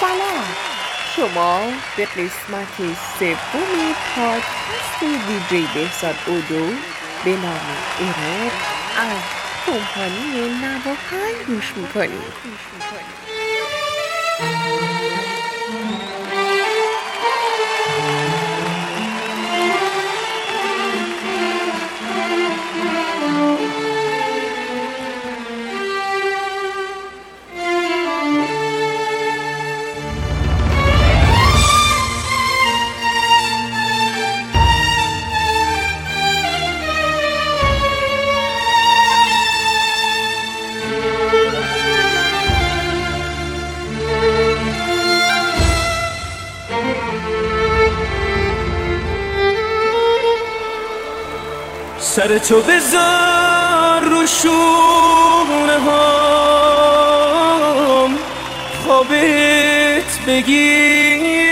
سلام. شما به قسمت سوم پادکست دیجی بهزاد اودو به نام ایراد از کمپانی نواهای گوش می‌کنید. سر تو بذار رو شونه هم خوابت بگیره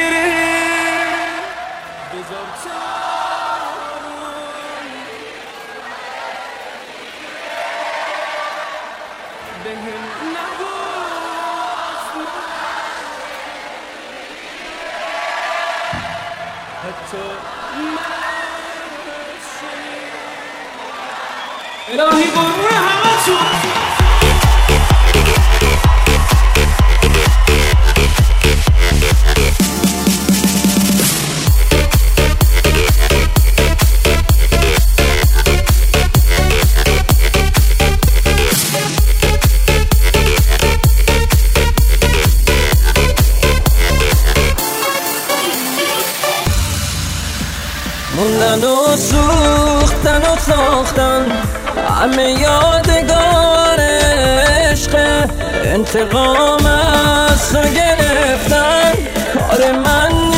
موندن و سوختن و ساختن. همه یادگار عشق انتقام از گرفتن. کار من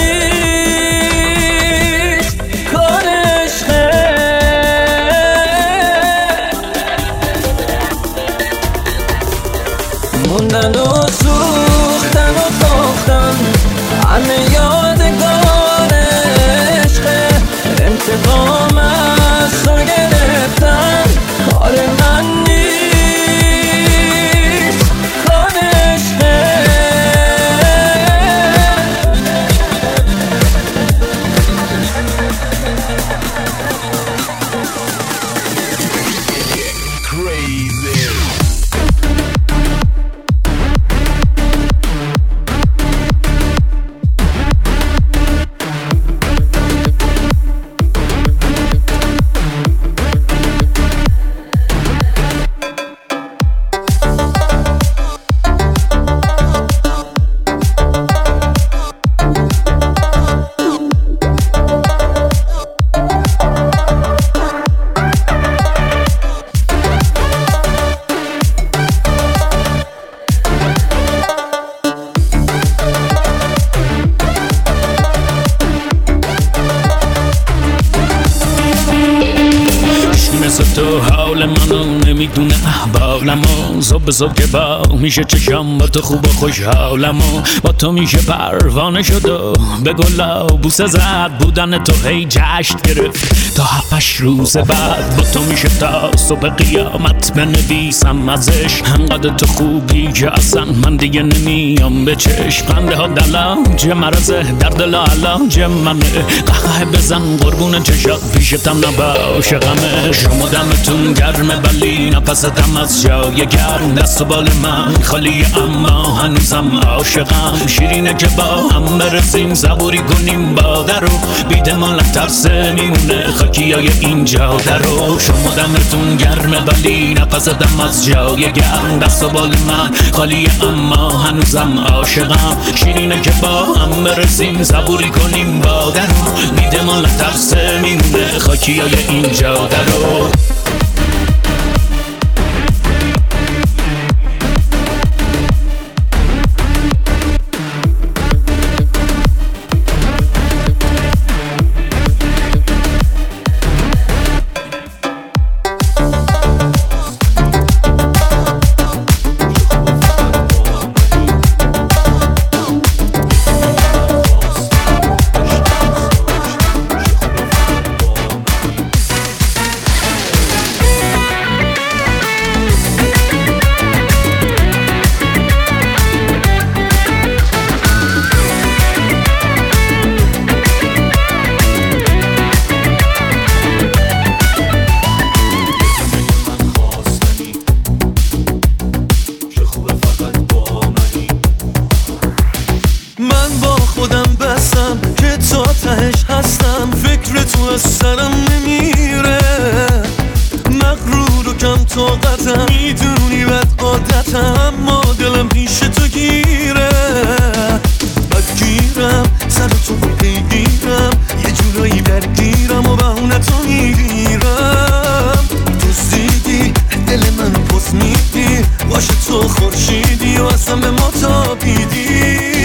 صبح که با میشه چشم با تو خوب و خوشحالمو با تو میشه پروانه شد و به گلا بوسه زد. بودن تو هی جشن گرفت. تا هفتش روز بعد با تو میشه تا صبح قیامت بنویسم ازش. انقدر تو خوبی که اصلا من دیگه نمیام به چشم. خنده ها دلاج مرزه در دل علاج منه. قهقه بزن قربون چشات پیشتم نباشه غمه. شما دمتون گرمه ولی نفستم از جای گرم دست و بال من خالی اما هنوزم عاشقم. شیرینه که با هم برسیم زبوری کنیم باده رو بیده مال ترسه میمونه. خاکی های این جاده رو شما دمتون گرمه ولی نفستم از جای گرم. دست و بال من خالی اما هنوزم عاشقم. شیرینه که با هم برسیم زبوری کنیم باده رو بیده مال ترسه میمونه. خاکی های این جاده کم طاقتم می‌دونی بد عادتم اما دلم پیش تو گیره. گیرم سر تو پیگیرم یه جورایی درگیرم و بهونه تو می‌گیرم. تو زیدی دل من پس میدی. باشه تو خورشیدی و اصلا به ما تابیدی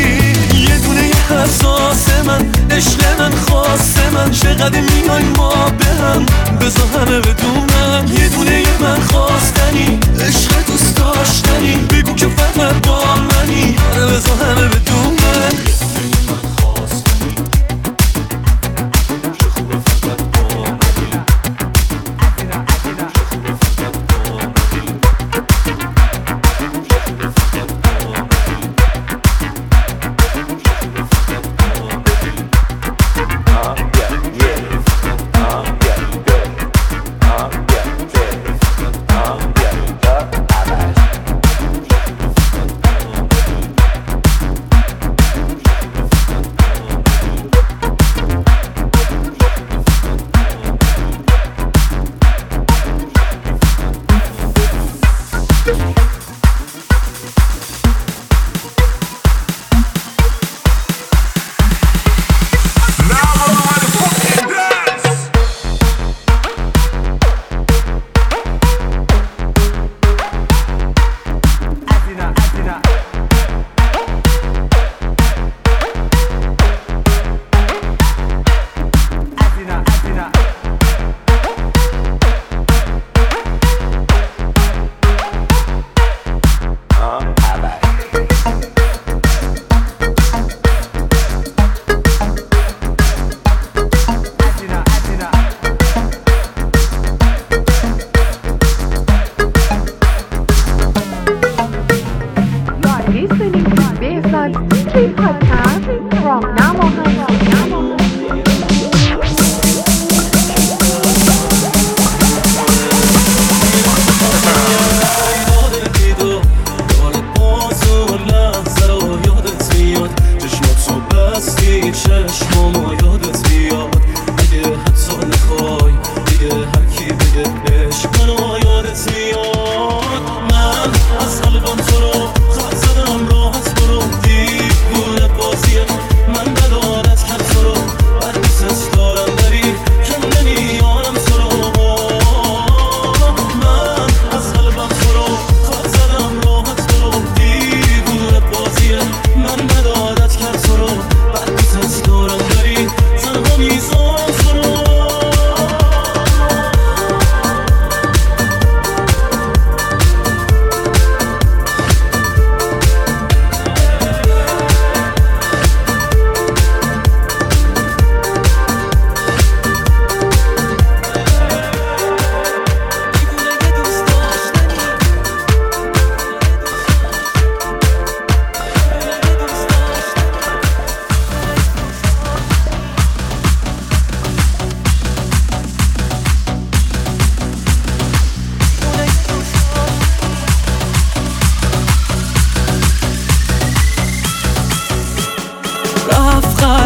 حساس من عشق من خاص من. چقدر میای ما به هم بزا همه بدونم یه دونه من خواستنی. عشق دوست داشتنی. بگو که فقط با منی. بزا همه بدونم.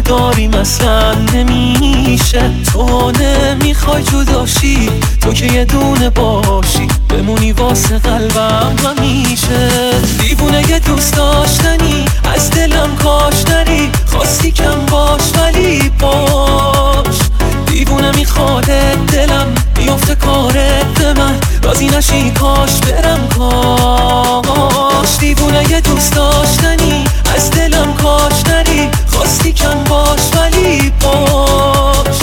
نداریم اصلا نمیشه. تو نمی‌خوای جداشی تو که یه دونه باشی. بمونی واسه قلبم همیشه دیوونه یه دوست داشتنی. از دلم کاش نری خواستی کم باش ولی باش. دیوونه می‌خواد دلم. بیفته کارت به من. رازی نشی کاش برم کاش دیوونه یه دوست داشتنی از دلم کاش نری خواستی کم باش ولی باش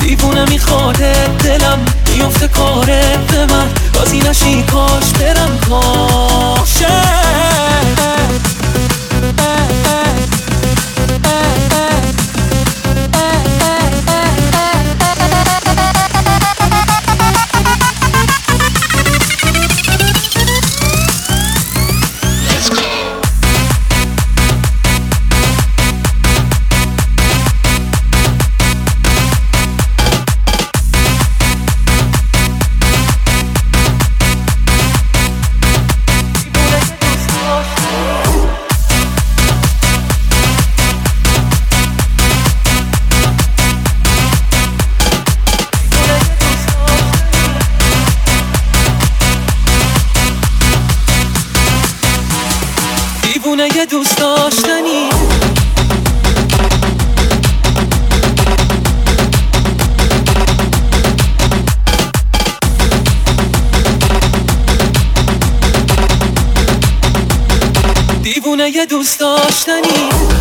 دیوونه می‌خواد دلم بیفته کارت به من. رازی نشی کاش برم کاشه یه دوست داشتنی.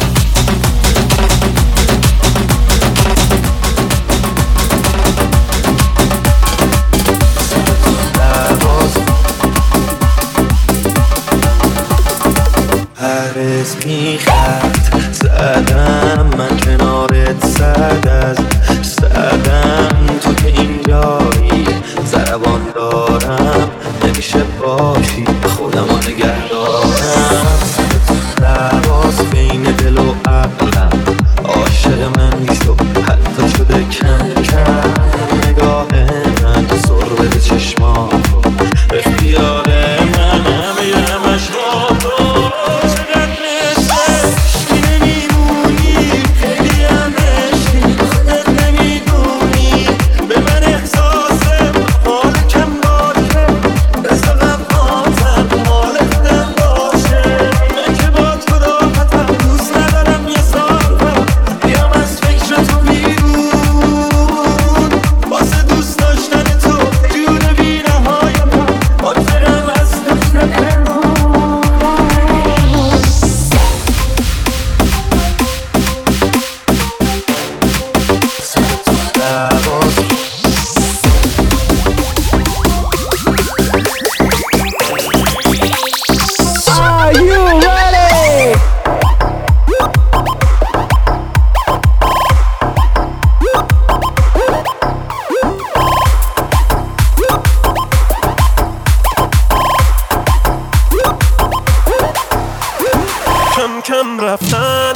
رفتن.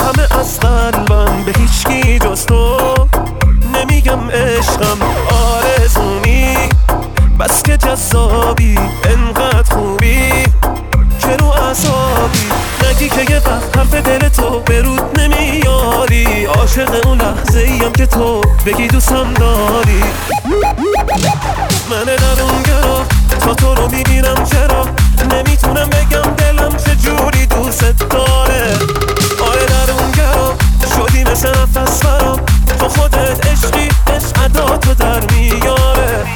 همه از قلبم به هیچکی جز تو نمیگم عشقم آرزونی. بس که جذابی انقدر خوبی. که رو اعصابی. نگی که یه وقت حرف دل تو برود نمیاری. عاشق اون لحظه ایم که تو بگی دوستم داری. من درون گرا تا تو رو می‌بینم چرا؟ نمی‌تونم بگم دلم چه جوری. دوست داره. آره درون گرا شدی مثل نفس برام تو خودت عشقی عشق ادا تو در میاره.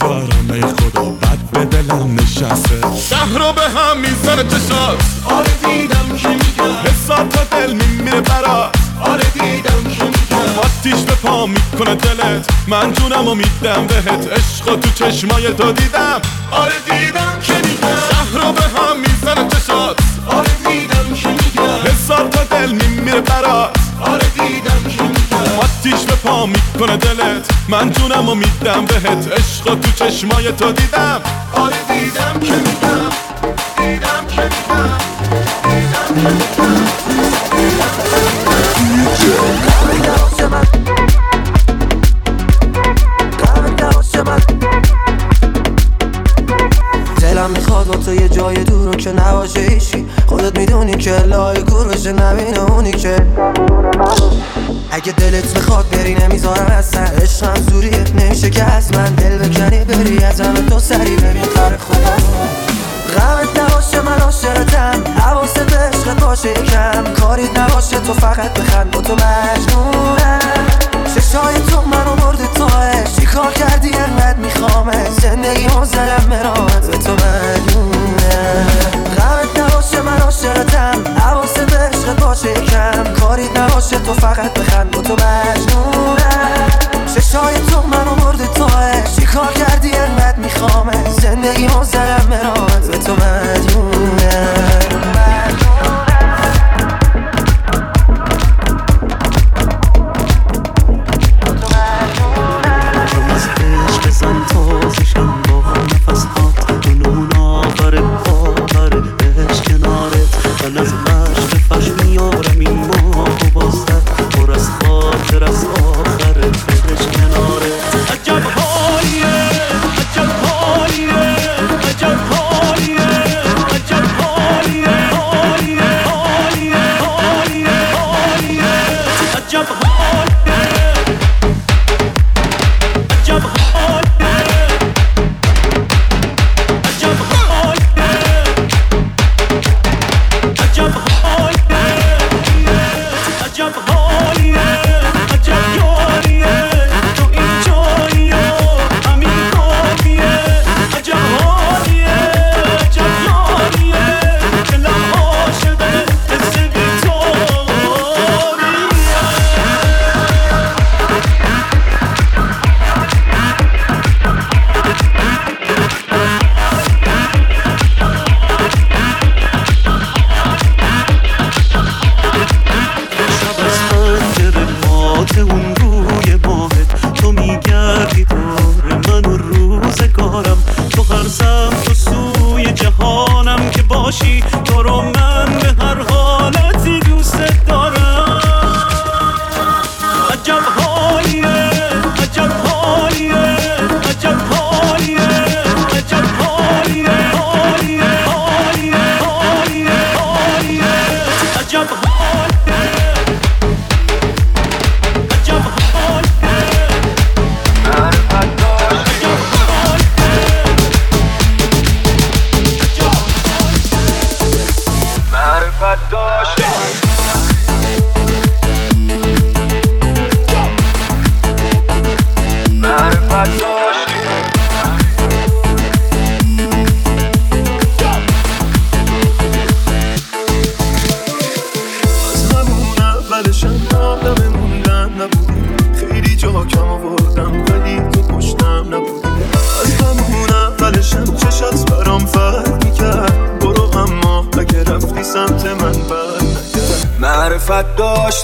دارم ای خدا بد به دلم نشسته. شهر رو به هم می‌زنه چشات. آره دیدم که میگم حساب تا دل میمیره برات آره دیدم که میگم آتیش به پا می‌کنه دلت. من جونم و میدم بهت. عشق تو چشمای تو دیدم. آره دیدم که میگم شهر رو به هم می‌زنه چشات. آره دیدم که میگم حساب تا دل میمیره برات آره دیدم که میگم آتیش به پا می‌کنه دلت. من جونم و میدم بهت. عشق تو چشمای تو دیدم. آره دیدم که میگم دیدم که میگم دلم می‌خواد با تو یه جای دور که نباشه ایشی خودت می‌دونی که لای گروش نبینه اونی که. اگه دلت می‌خواد بری نمی‌ذارم اصلا عشقم زوریه نمیشه که از من دل بکنی بری از همه تو سری. ببین کار خدا. غمت نباشه من عاشقتم. حواست به عشقت باشه یکم. کاریت نباشه تو فقط بخند با تو مجنونم. چشای تو منو برده تاش چی کار کردی؟ انقدر میخوامه. زندگی و زدم مرامت به تو مجنونم. باشه من عاشقتم. عواسه به عشقت باشه یکم. کاری نباشه تو فقط بخند و تو مجنونم چشای تو منو مرد توه. چی کار کردی؟ علمت میخوامه. زندگی ما زرم به به تو مدیونم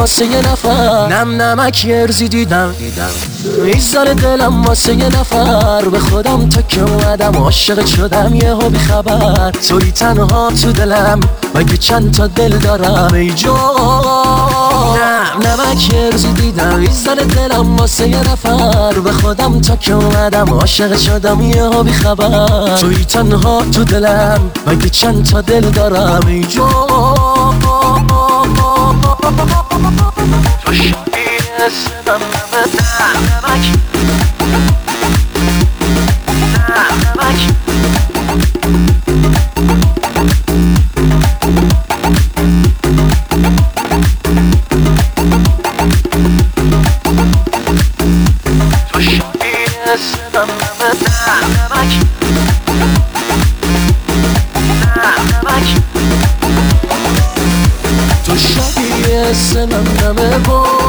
واسه یه نفر. نم نمک ارزی دیدم. میزان دلم واسه یه نفر. به خودم تا که اومدم عاشق شدم یه بی خبر. توی تنها تو دلم مگه چند تا دل دارم؟ ای جو نم نمک ارزی دیدم. میزان دلم واسه یه نفر. به خودم تا که اومدم عاشق شدم یه بی خبر. توی تنها تو دلم مگه چند تا دل دارم؟ ای جو تو شدی اسمم نمک نمک تو شدی اسمم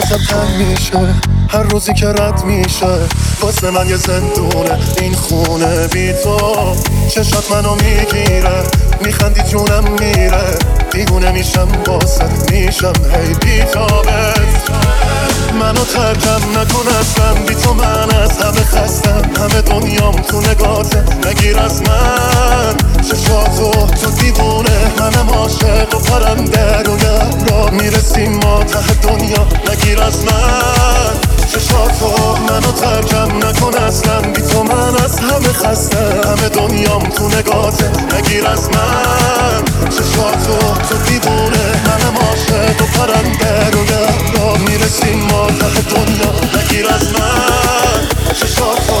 شب تنگ میشه. هر روزی که رد میشه. واسه من یه زندونه. این خونه بی تو. چشات منو می‌گیره. میخندی جونم میره. دیوونه میشم واسه میشم. هی بی منو ترکم نکن اصلا بی تو من از همه خستم. همه دنیام تو نگاته نگیر از من. چشاتو تو دیوونه. منم عاشق و پرنده رو را می‌رسیم ما ته دنیا. نگیر از من. چشاتو منو ترکم نکن اصلا. بی تو من از همه خسته. همه دنیام تو نگاته نگیر از من. چشاتو تو دیوونه. منم عاشق تو پرنده. رو می‌رسیم ما ته دنیا. نگیر از من. چشاتو